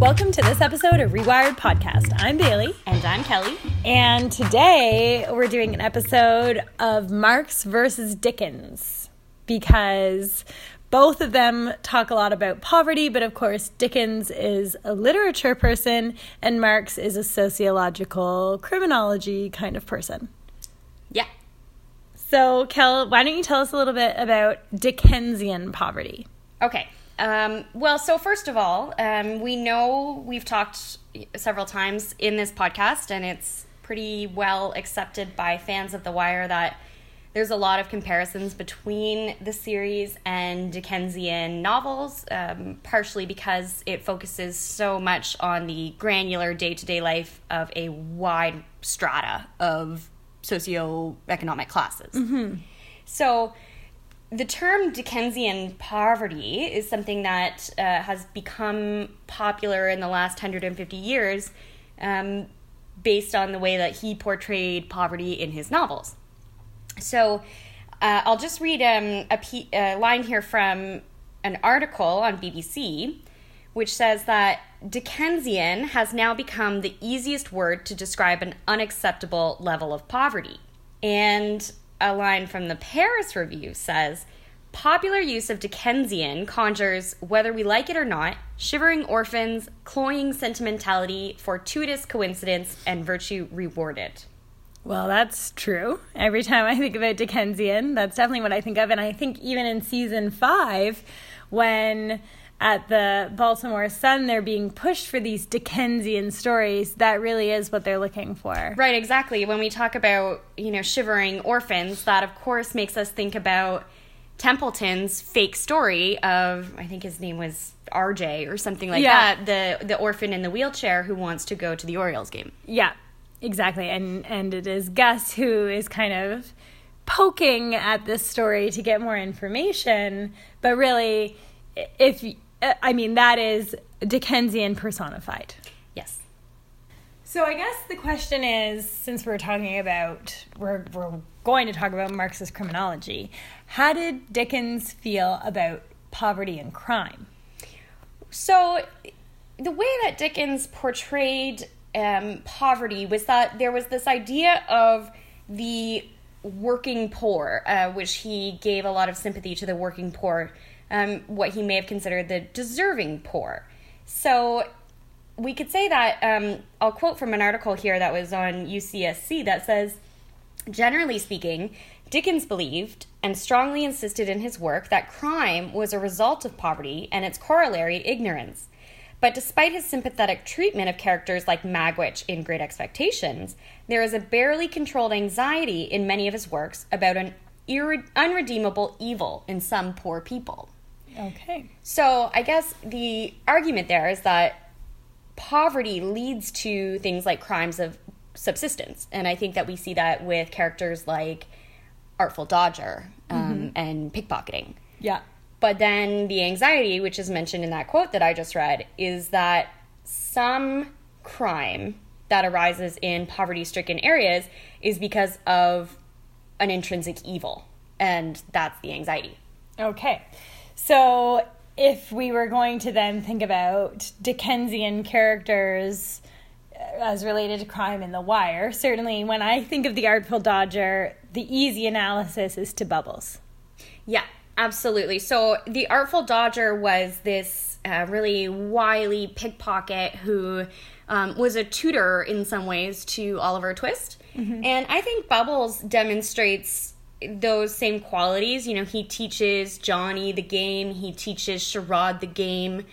Welcome to this episode of Rewired Podcast. I'm Bailey. And I'm Kelly. And today we're doing an episode of Marx versus Dickens because both of them talk a lot about poverty, but of course, Dickens is a literature person and Marx is a sociological criminology kind of person. Yeah. So, Kel, why don't you tell us a little bit about Dickensian poverty? Okay. Um, well, so first of all, um, we know we've talked several times in this podcast, and it's pretty well accepted by fans of The Wire that there's a lot of comparisons between the series and Dickensian novels, um, partially because it focuses so much on the granular day to day life of a wide strata of socioeconomic classes. Mm-hmm. So, the term Dickensian poverty is something that uh, has become popular in the last 150 years um, based on the way that he portrayed poverty in his novels. So uh, I'll just read um, line here from an article on BBC, which says that Dickensian has now become the easiest word to describe an unacceptable level of poverty. And a line from the Paris Review says popular use of Dickensian conjures, whether we like it or not, shivering orphans, cloying sentimentality, fortuitous coincidence, and virtue rewarded. Well, that's true. Every time I think about Dickensian, that's definitely what I think of. And I think even in season five, when at the Baltimore Sun they're being pushed for these Dickensian stories, that really is what they're looking for. Right, exactly. When we talk about, you know, shivering orphans, that of course makes us think about Templeton's fake story of I think his name was RJ or something like Yeah. that, the the orphan in the wheelchair who wants to go to the Orioles game. Yeah, exactly. And and it is Gus who is kind of poking at this story to get more information, but really, if I mean that is Dickensian personified. Yes. So I guess the question is, since we're talking about we're we're going to talk about Marxist criminology, how did Dickens feel about poverty and crime? So, the way that Dickens portrayed um, poverty was that there was this idea of the working poor, uh, which he gave a lot of sympathy to the working poor, um, what he may have considered the deserving poor. So, we could say that um, I'll quote from an article here that was on UCSC that says, generally speaking, Dickens believed and strongly insisted in his work that crime was a result of poverty and its corollary, ignorance. But despite his sympathetic treatment of characters like Magwitch in Great Expectations, there is a barely controlled anxiety in many of his works about an irre- unredeemable evil in some poor people. Okay. So I guess the argument there is that poverty leads to things like crimes of subsistence. And I think that we see that with characters like Artful Dodger um, and pickpocketing. Yeah. But then the anxiety, which is mentioned in that quote that I just read, is that some crime that arises in poverty stricken areas is because of an intrinsic evil. And that's the anxiety. Okay. So if we were going to then think about Dickensian characters uh, as related to crime in The Wire, certainly when I think of the Artful Dodger, the easy analysis is to Bubbles. Yeah, absolutely. So the Artful Dodger was this uh, really wily pickpocket who um, was a tutor in some ways to Oliver Twist. And I think Bubbles demonstrates those same qualities. You know, he teaches Johnny the game, he teaches Sherrod the game,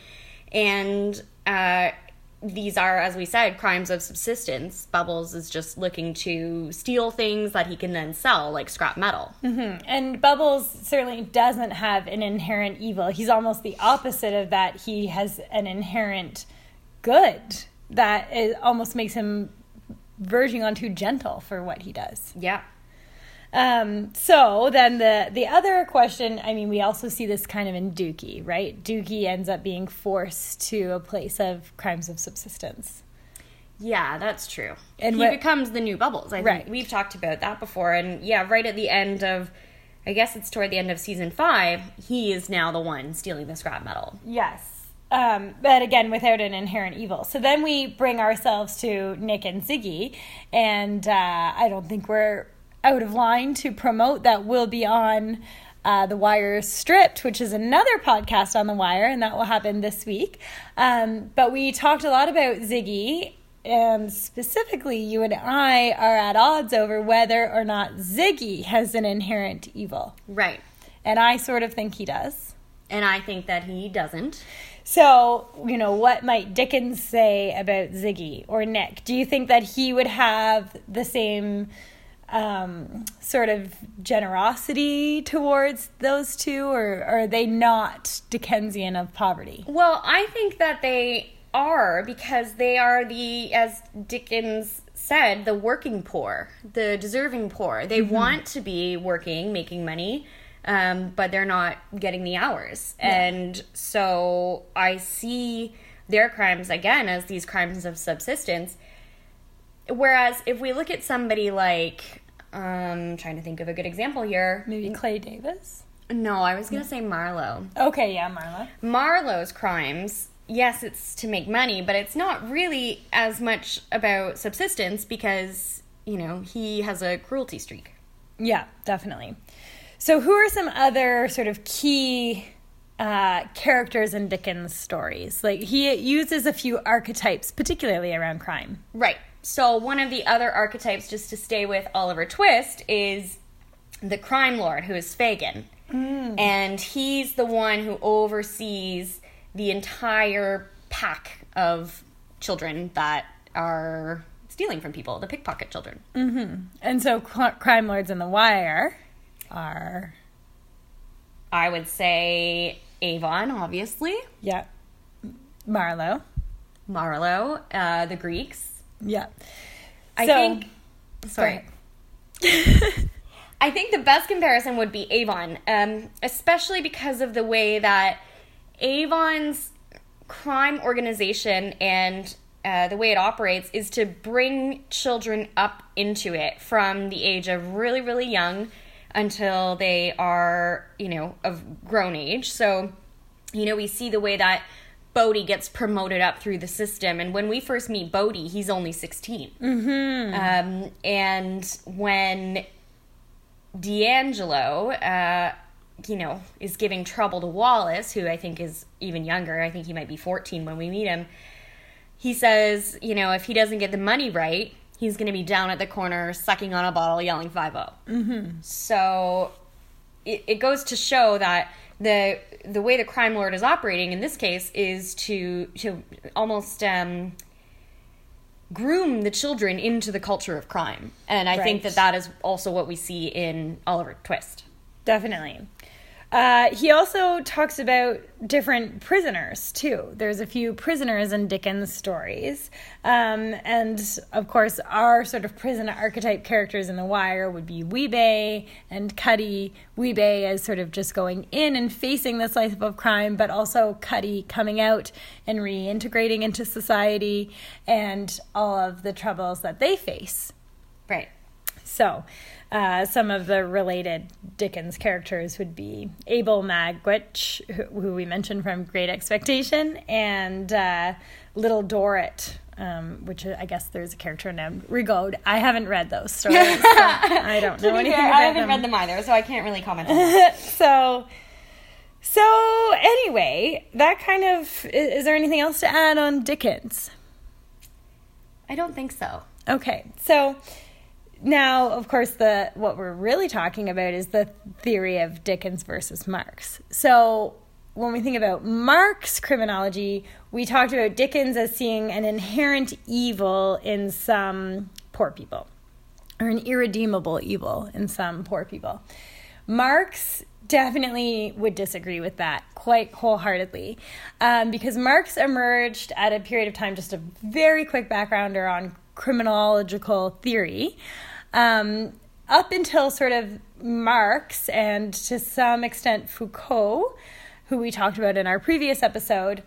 and uh, these are, as we said, crimes of subsistence. Bubbles is just looking to steal things that he can then sell, like scrap metal. And Bubbles certainly doesn't have an inherent evil. He's almost the opposite of that. He has an inherent good that almost makes him verging on too gentle for what he does. Yeah. Um, so then the the other question, I mean, we also see this kind of in Dukie, right? Dukie ends up being forced to a place of crimes of subsistence. Yeah, that's true. And he what- becomes the new Bubbles. I Right. think we've talked about that before. And yeah, right at the end of, I guess it's toward the end of season five, he is now the one stealing the scrap metal. Yes. um, but again, without an inherent evil. So then we bring ourselves to Nick and Ziggy, and uh, I don't think we're out of line to promote that we'll be on uh, The Wire Stripped, which is another podcast on The Wire, and that will happen this week. Um, but we talked a lot about Ziggy, and specifically, you and I are at odds over whether or not Ziggy has an inherent evil. Right. And I sort of think he does. And I think that he doesn't. So, you know, what might Dickens say about Ziggy or Nick? Do you think that he would have the same um, sort of generosity towards those two, or, or are they not Dickensian of poverty? Well, I think that they are because they are the, as Dickens said, the working poor, the deserving poor. They mm-hmm. want to be working, making money um, but they're not getting the hours. Yeah. And so I see their crimes again as these crimes of subsistence. Whereas if we look at somebody like, um, trying to think of a good example here, maybe Clay Davis. No, I was gonna say Marlo. Okay, yeah, Marlo. Marlo's crimes, yes, it's to make money, but it's not really as much about subsistence because you know he has a cruelty streak. Yeah, definitely. So, who are some other sort of key uh, characters in Dickens' stories? Like, he uses a few archetypes, particularly around crime. Right. So, one of the other archetypes, just to stay with Oliver Twist, is the crime lord, who is Fagin. Mm. And he's the one who oversees the entire pack of children that are stealing from people, the pickpocket children. Mm-hmm. And so, crime lords in the wire are? I would say Avon, obviously. Yeah. Marlo. Marlo, uh, the Greeks. Yeah. I so, think. Sorry. I think the best comparison would be Avon, um, especially because of the way that Avon's crime organization and uh, the way it operates is to bring children up into it from the age of really, really young until they are, you know, of grown age. So, you know, we see the way that Bodie gets promoted up through the system. And when we first meet Bodie, he's only 16. Mm-hmm. Um, and when D'Angelo, uh, you know, is giving trouble to Wallace, who I think is even younger, I think he might be 14 when we meet him, he says, you know, if he doesn't get the money right, he's going to be down at the corner sucking on a bottle yelling 5 mm-hmm. So it, it goes to show that the the way the crime lord is operating in this case is to to almost um, groom the children into the culture of crime, and I right. think that that is also what we see in Oliver Twist. Definitely. Uh, he also talks about different prisoners too. There's a few prisoners in Dickens' stories, um, and of course, our sort of prison archetype characters in The Wire would be Wee-Bey and Cutty. Wee-Bey as sort of just going in and facing this life of crime, but also Cutty coming out and reintegrating into society and all of the troubles that they face. Right. So. Uh, some of the related Dickens characters would be Abel Magwitch, who, who we mentioned from Great Expectation, and uh, Little Dorrit, um, which I guess there's a character named Rigaud. I haven't read those stories. So I don't know anything fair, I haven't them. read them either, so I can't really comment on that. so, so anyway, that kind of is, is there anything else to add on Dickens? I don't think so. Okay, so now, of course, the what we're really talking about is the theory of Dickens versus Marx. So, when we think about Marx criminology, we talked about Dickens as seeing an inherent evil in some poor people, or an irredeemable evil in some poor people. Marx definitely would disagree with that quite wholeheartedly um, because Marx emerged at a period of time, just a very quick backgrounder on criminological theory. Um, up until sort of Marx and to some extent Foucault, who we talked about in our previous episode,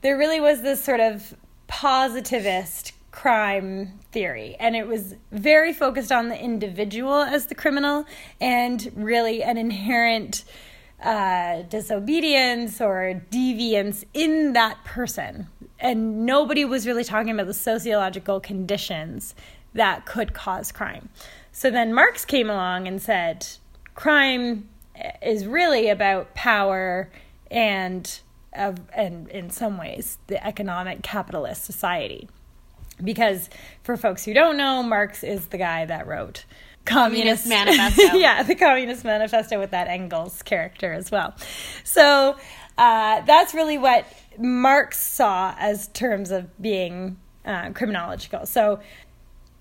there really was this sort of positivist crime theory. And it was very focused on the individual as the criminal and really an inherent uh, disobedience or deviance in that person. And nobody was really talking about the sociological conditions that could cause crime. So then Marx came along and said crime is really about power and of and in some ways the economic capitalist society. Because for folks who don't know, Marx is the guy that wrote Communist, Manifesto. yeah, the Communist Manifesto with that Engels character as well. So uh, that's really what Marx saw as terms of being uh, criminological. So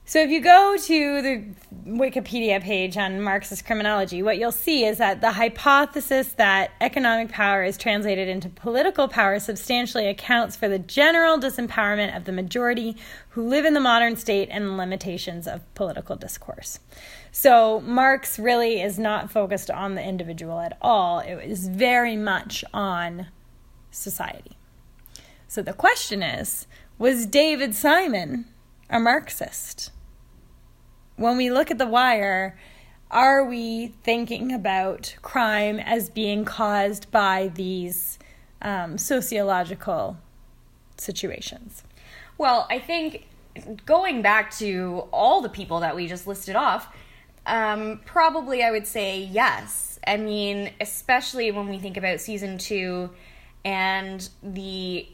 so if you go to the Wikipedia page on Marxist criminology, what you'll see is that the hypothesis that economic power is translated into political power substantially accounts for the general disempowerment of the majority who live in the modern state and the limitations of political discourse. So Marx really is not focused on the individual at all. It is very much on society. So the question is, was David Simon a Marxist? When we look at The Wire, are we thinking about crime as being caused by these um, sociological situations? Well, I think going back to all the people that we just listed off, um, probably I would say yes. I mean, especially when we think about season two and the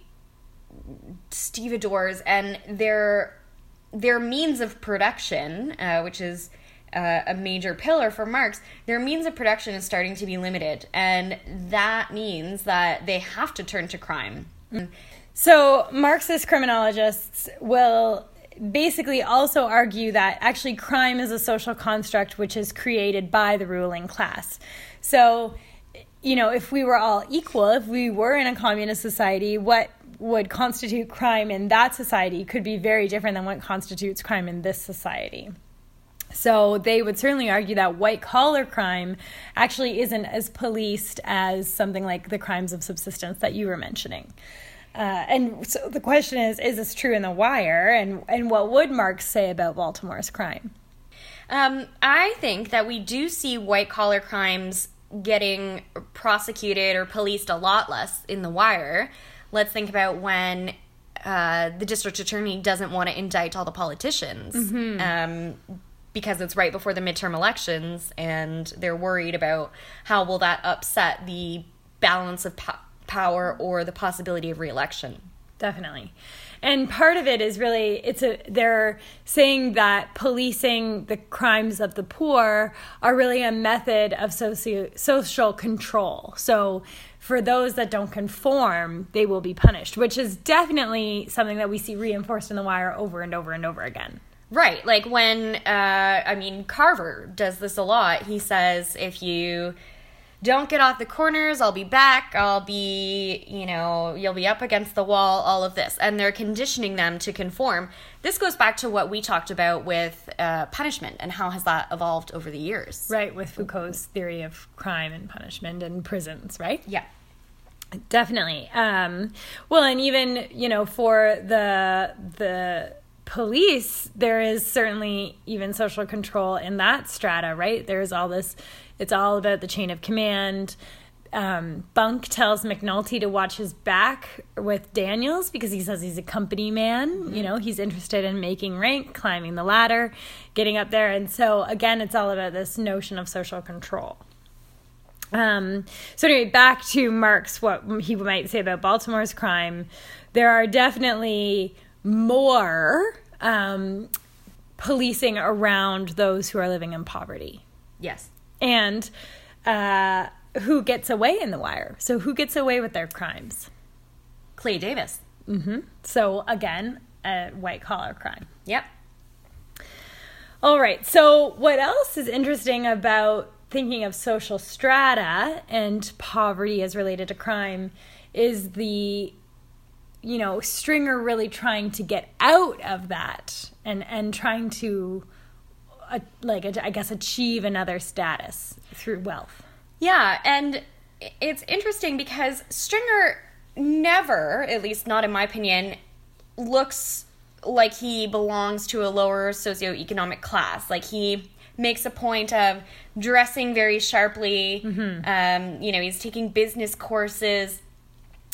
stevedores and their their means of production, uh, which is uh, a major pillar for Marx, their means of production is starting to be limited, and that means that they have to turn to crime. So, Marxist criminologists will basically also argue that actually crime is a social construct which is created by the ruling class. So, you know, if we were all equal, if we were in a communist society, what would constitute crime in that society could be very different than what constitutes crime in this society. So they would certainly argue that white collar crime actually isn't as policed as something like the crimes of subsistence that you were mentioning. Uh, and so the question is is this true in The Wire? And, and what would Marx say about Baltimore's crime? Um, I think that we do see white collar crimes getting prosecuted or policed a lot less in The Wire let's think about when uh, the district attorney doesn't want to indict all the politicians mm-hmm. um, because it's right before the midterm elections and they're worried about how will that upset the balance of po- power or the possibility of reelection. Definitely. And part of it is really it's a they're saying that policing the crimes of the poor are really a method of socio, social control. So for those that don't conform, they will be punished, which is definitely something that we see reinforced in The Wire over and over and over again. Right. Like when, uh, I mean, Carver does this a lot. He says, if you don't get off the corners, I'll be back, I'll be, you know, you'll be up against the wall, all of this. And they're conditioning them to conform. This goes back to what we talked about with uh, punishment and how has that evolved over the years. Right, with Foucault's theory of crime and punishment and prisons, right? Yeah. Definitely. Um, well, and even, you know, for the, the, police, there is certainly even social control in that strata, right? There's all this, it's all about the chain of command. Um, Bunk tells McNulty to watch his back with Daniels because he says he's a company man. Mm-hmm. You know, he's interested in making rank, climbing the ladder, getting up there. And so, again, it's all about this notion of social control. Um, so, anyway, back to Marx, what he might say about Baltimore's crime. There are definitely more um, policing around those who are living in poverty. Yes. And uh, who gets away in the wire? So, who gets away with their crimes? Clay Davis. Mm-hmm. So, again, a white collar crime. Yep. All right. So, what else is interesting about thinking of social strata and poverty as related to crime is the you know stringer really trying to get out of that and and trying to uh, like i guess achieve another status through wealth. Yeah and it's interesting because stringer never at least not in my opinion looks like he belongs to a lower socioeconomic class. Like he makes a point of dressing very sharply. Um, you know, he's taking business courses.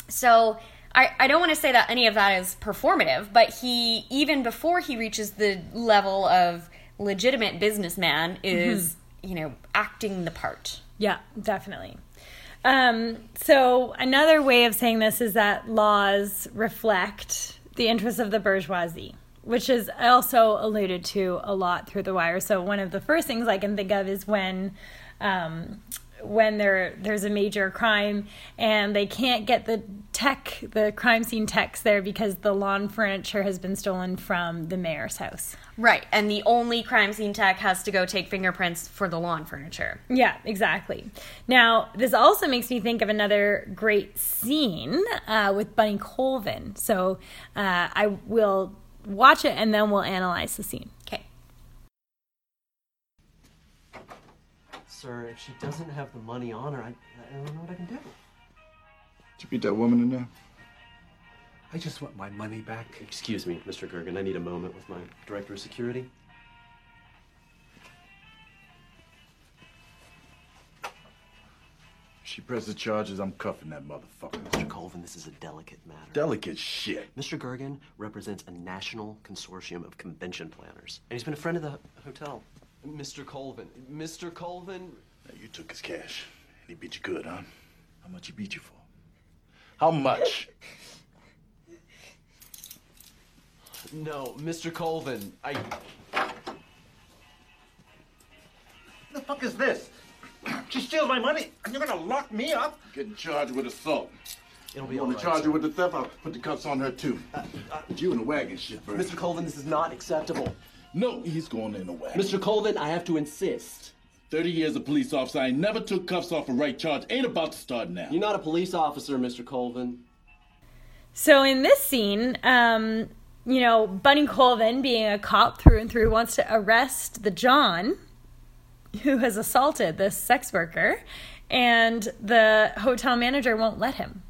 So I, I don't want to say that any of that is performative, but he, even before he reaches the level of legitimate businessman, is, you know, acting the part. Yeah, definitely. Um, so another way of saying this is that laws reflect the interests of the bourgeoisie, which is also alluded to a lot through the wire. So one of the first things I can think of is when um, when there there's a major crime and they can't get the tech the crime scene techs there because the lawn furniture has been stolen from the mayor's house. Right. And the only crime scene tech has to go take fingerprints for the lawn furniture. Yeah, exactly. Now, this also makes me think of another great scene uh, with Bunny Colvin. So uh, I will watch it and then we'll analyze the scene. Okay. Sir, if she doesn't have the money on her, I, I don't know what I can do. Did you beat that woman in there? I just want my money back. Excuse me, Mr. Gergen. I need a moment with my director of security. She presses charges, I'm cuffing that motherfucker. Mr. Colvin, this is a delicate matter. Delicate shit. Mr. Gergen represents a national consortium of convention planners, and he's been a friend of the hotel. Mr. Colvin, Mr. Colvin, Now, you took his cash. And he beat you good, huh? How much he beat you for? How much? no, Mr. Colvin, I. the fuck is this? She steals my money, and you're gonna lock me up? Getting charged with assault. It'll be You all want right. to charge sir. her with the theft? I'll put the cuffs on her, too. But you in the wagon shit, Bert. Mr. Colvin, this is not acceptable. No, he's going in the wagon. Mr. Colvin, I have to insist. 30 years a police officer, I never took cuffs off a right charge. Ain't about to start now. You're not a police officer, Mr. Colvin. So in this scene, um, you know, Bunny Colvin, being a cop through and through, wants to arrest the John who has assaulted this sex worker, and the hotel manager won't let him.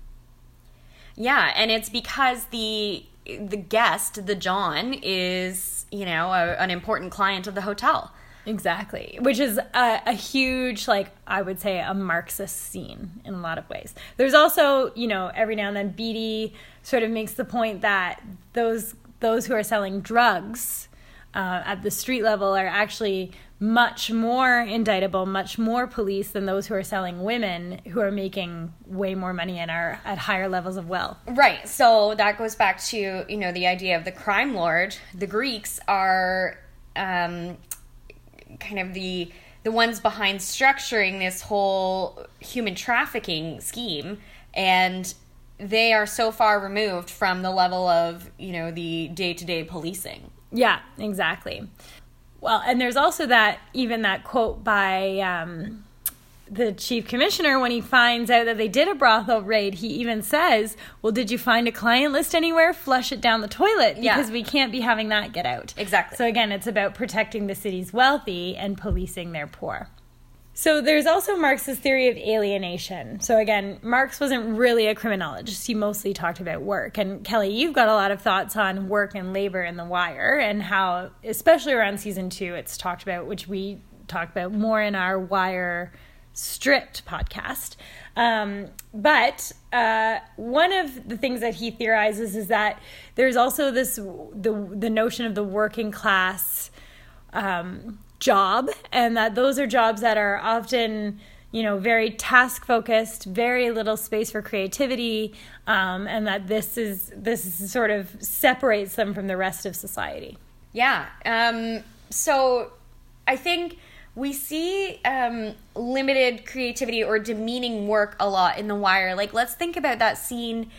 Yeah, and it's because the the guest, the John, is you know a, an important client of the hotel. Exactly, which is a, a huge, like I would say, a Marxist scene in a lot of ways. There's also, you know, every now and then, Beadie sort of makes the point that those those who are selling drugs uh, at the street level are actually much more indictable, much more police than those who are selling women, who are making way more money and are at higher levels of wealth. Right. So that goes back to you know the idea of the crime lord. The Greeks are um, kind of the the ones behind structuring this whole human trafficking scheme, and they are so far removed from the level of you know the day to day policing. Yeah, exactly. Well, and there's also that even that quote by um, the chief commissioner when he finds out that they did a brothel raid. He even says, "Well, did you find a client list anywhere? Flush it down the toilet Yeah. because we can't be having that get out." Exactly. So again, it's about protecting the city's wealthy and policing their poor. So there's also Marx's theory of alienation. So again, Marx wasn't really a criminologist. He mostly talked about work. And Kelly, you've got a lot of thoughts on work and labor in The Wire and how, especially around season two, it's talked about, which we talked about more in our Wire Stripped podcast. Um, but uh, one of the things that he theorizes is that there's also this the the notion of the working class um, job, and that those are jobs that are often, you know, very task focused, very little space for creativity, um, and that this is this is sort of separates them from the rest of society. Yeah. Um, so I think we see um, limited creativity or demeaning work a lot in The Wire. Like, let's think about that scene.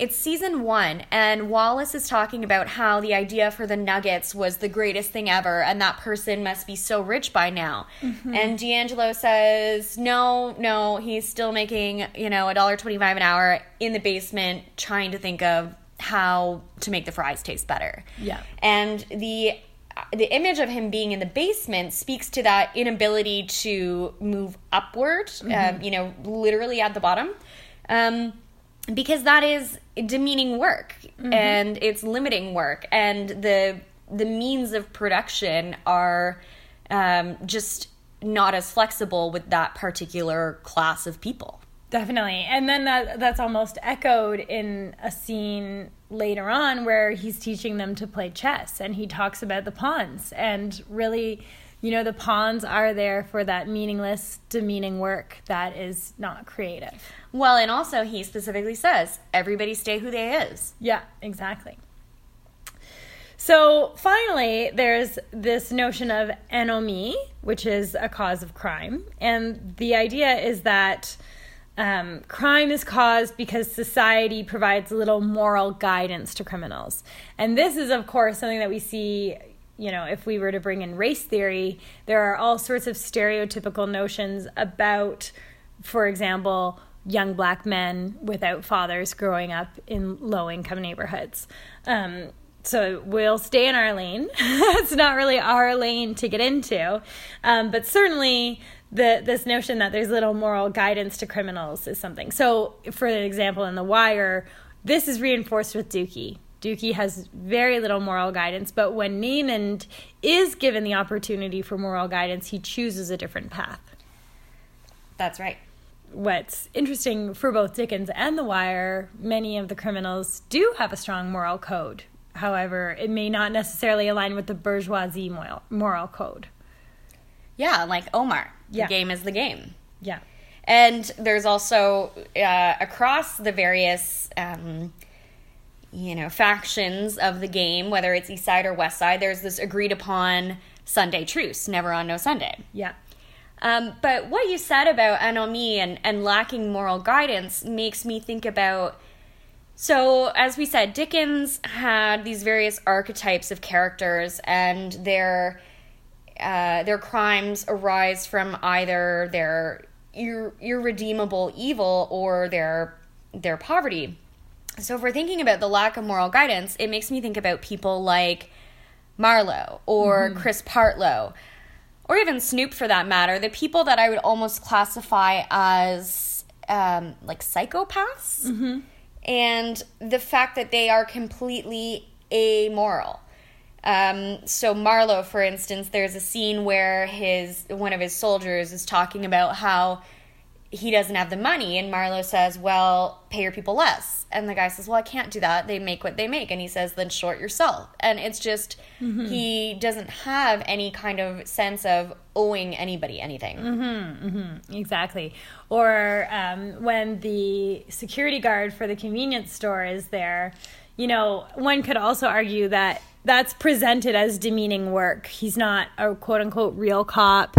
It's season one, and Wallace is talking about how the idea for the Nuggets was the greatest thing ever, and that person must be so rich by now. And D'Angelo says, "No, no, he's still making you know a dollar twenty-five an hour in the basement, trying to think of how to make the fries taste better." Yeah. and the the image of him being in the basement speaks to that inability to move upward um, you know literally at the bottom um, because that is demeaning work and it's limiting work and the the means of production are um, just not as flexible with that particular class of people. Definitely. And then that that's almost echoed in a scene later on where he's teaching them to play chess and he talks about the pawns and really you know the pawns are there for that meaningless demeaning work that is not creative. Well, and also he specifically says everybody stay who they is. Yeah, exactly. So finally, there's this notion of anomie, which is a cause of crime. And the idea is that um, crime is caused because society provides a little moral guidance to criminals. And this is, of course, something that we see. You know, if we were to bring in race theory, there are all sorts of stereotypical notions about, for example, young black men without fathers growing up in low income neighborhoods. Um, so we'll stay in our lane. it's not really our lane to get into, um, but certainly the this notion that there's little moral guidance to criminals is something. So, for example, in The Wire, this is reinforced with Dukie. Dukie has very little moral guidance, but when Namond is given the opportunity for moral guidance, he chooses a different path. That's right. What's interesting for both Dickens and The Wire, many of the criminals do have a strong moral code. However, it may not necessarily align with the bourgeoisie moral, moral code. Yeah, like Omar. Yeah. The game is the game. Yeah. And there's also uh, across the various, um, you know, factions of the game, whether it's East Side or West Side, there's this agreed upon Sunday truce, never on no Sunday. Yeah. Um, but what you said about anomie and, and lacking moral guidance makes me think about. So, as we said, Dickens had these various archetypes of characters, and their uh, their crimes arise from either their ir- irredeemable evil or their their poverty. So, if we're thinking about the lack of moral guidance, it makes me think about people like Marlo or Chris Partlow or even Snoop for that matter, the people that I would almost classify as um, like psychopaths, and the fact that they are completely amoral. Um, so Marlo, for instance, there's a scene where his one of his soldiers is talking about how he doesn't have the money, and Marlo says, "Well, pay your people less." And the guy says, "Well, I can't do that. They make what they make." And he says, "Then short yourself." And it's just mm-hmm. he doesn't have any kind of sense of owing anybody anything. Mm-hmm. Mm-hmm. Exactly. Or um, when the security guard for the convenience store is there, you know, one could also argue that that's presented as demeaning work. He's not a quote unquote real cop.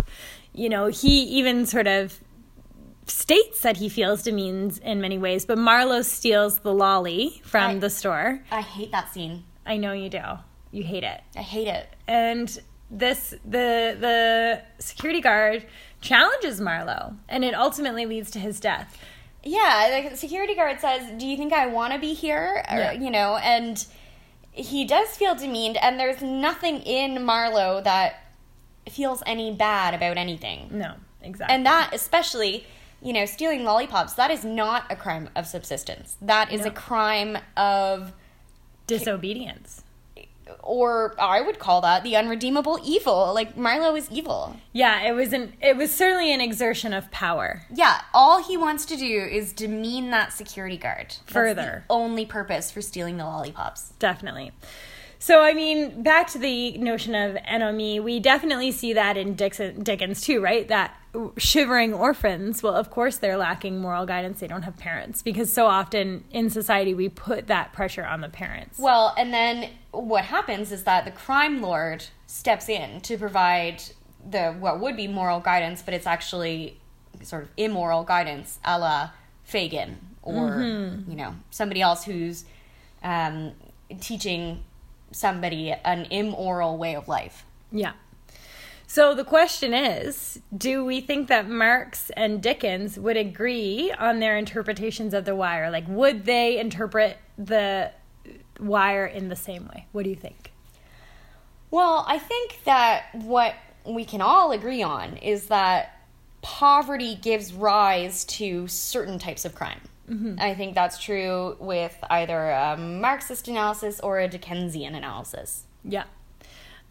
You know, he even sort of states that he feels demeans in many ways, but Marlo steals the lolly from I- the store. I hate that scene. I know you do. You hate it. I hate it. and this the the security guard challenges Marlo, and it ultimately leads to his death. Yeah, the security guard says, "Do you think I want to be here?" Or, Yeah. You know, and he does feel demeaned, and there's nothing in Marlo that feels any bad about anything. No, exactly. And that, especially, you know, stealing lollipops, that is not a crime of subsistence. That is No. a crime of, disobedience. or I would call that the unredeemable evil. Like Milo is evil. Yeah, it was an it was certainly an exertion of power. Yeah, all he wants to do is demean that security guard. That's Further. the only purpose for stealing the lollipops. Definitely. So, I mean, back to the notion of anomie, we definitely see that in Dixon, Dickens too, right? That shivering orphans, well, of course, they're lacking moral guidance. They don't have parents because so often in society we put that pressure on the parents. Well, and then what happens is that the crime lord steps in to provide the what would be moral guidance, but it's actually sort of immoral guidance, a la Fagin or you know somebody else who's um, teaching somebody an immoral way of life. Yeah. So the question is do we think that Marx and Dickens would agree on their interpretations of The Wire? Like, would they interpret the Wire in the same way? What do you think? Well, I think that what we can all agree on is that poverty gives rise to certain types of crime. I think that's true with either a Marxist analysis or a Dickensian analysis. Yeah.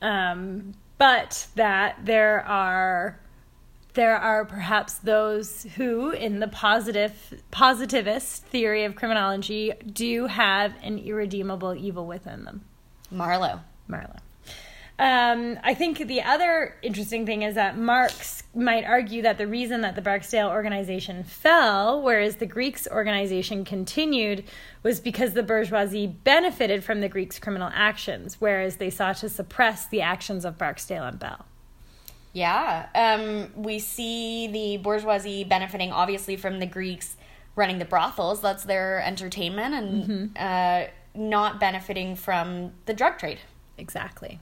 Um, but that there are there are perhaps those who in the positive positivist theory of criminology do have an irredeemable evil within them Marlo. marlo um, I think the other interesting thing is that Marx might argue that the reason that the Barksdale organization fell, whereas the Greeks organization continued, was because the bourgeoisie benefited from the Greeks' criminal actions, whereas they sought to suppress the actions of Barksdale and Bell. Yeah. Um, we see the bourgeoisie benefiting obviously from the Greeks running the brothels. That's their entertainment and uh, not benefiting from the drug trade. Exactly.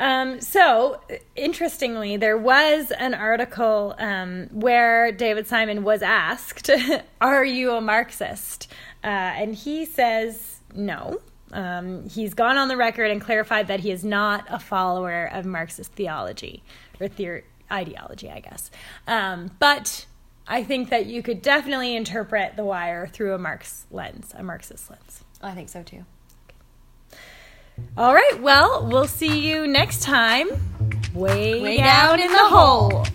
Um, so, interestingly, there was an article um, where David Simon was asked, Are you a Marxist? Uh, and he says no. Um, he's gone on the record and clarified that he is not a follower of Marxist theology or theory, ideology, I guess. Um, but I think that you could definitely interpret The Wire through a Marx lens, a Marxist lens. I think so too. All right, well, we'll see you next time. Way, Way down, down in the the hole.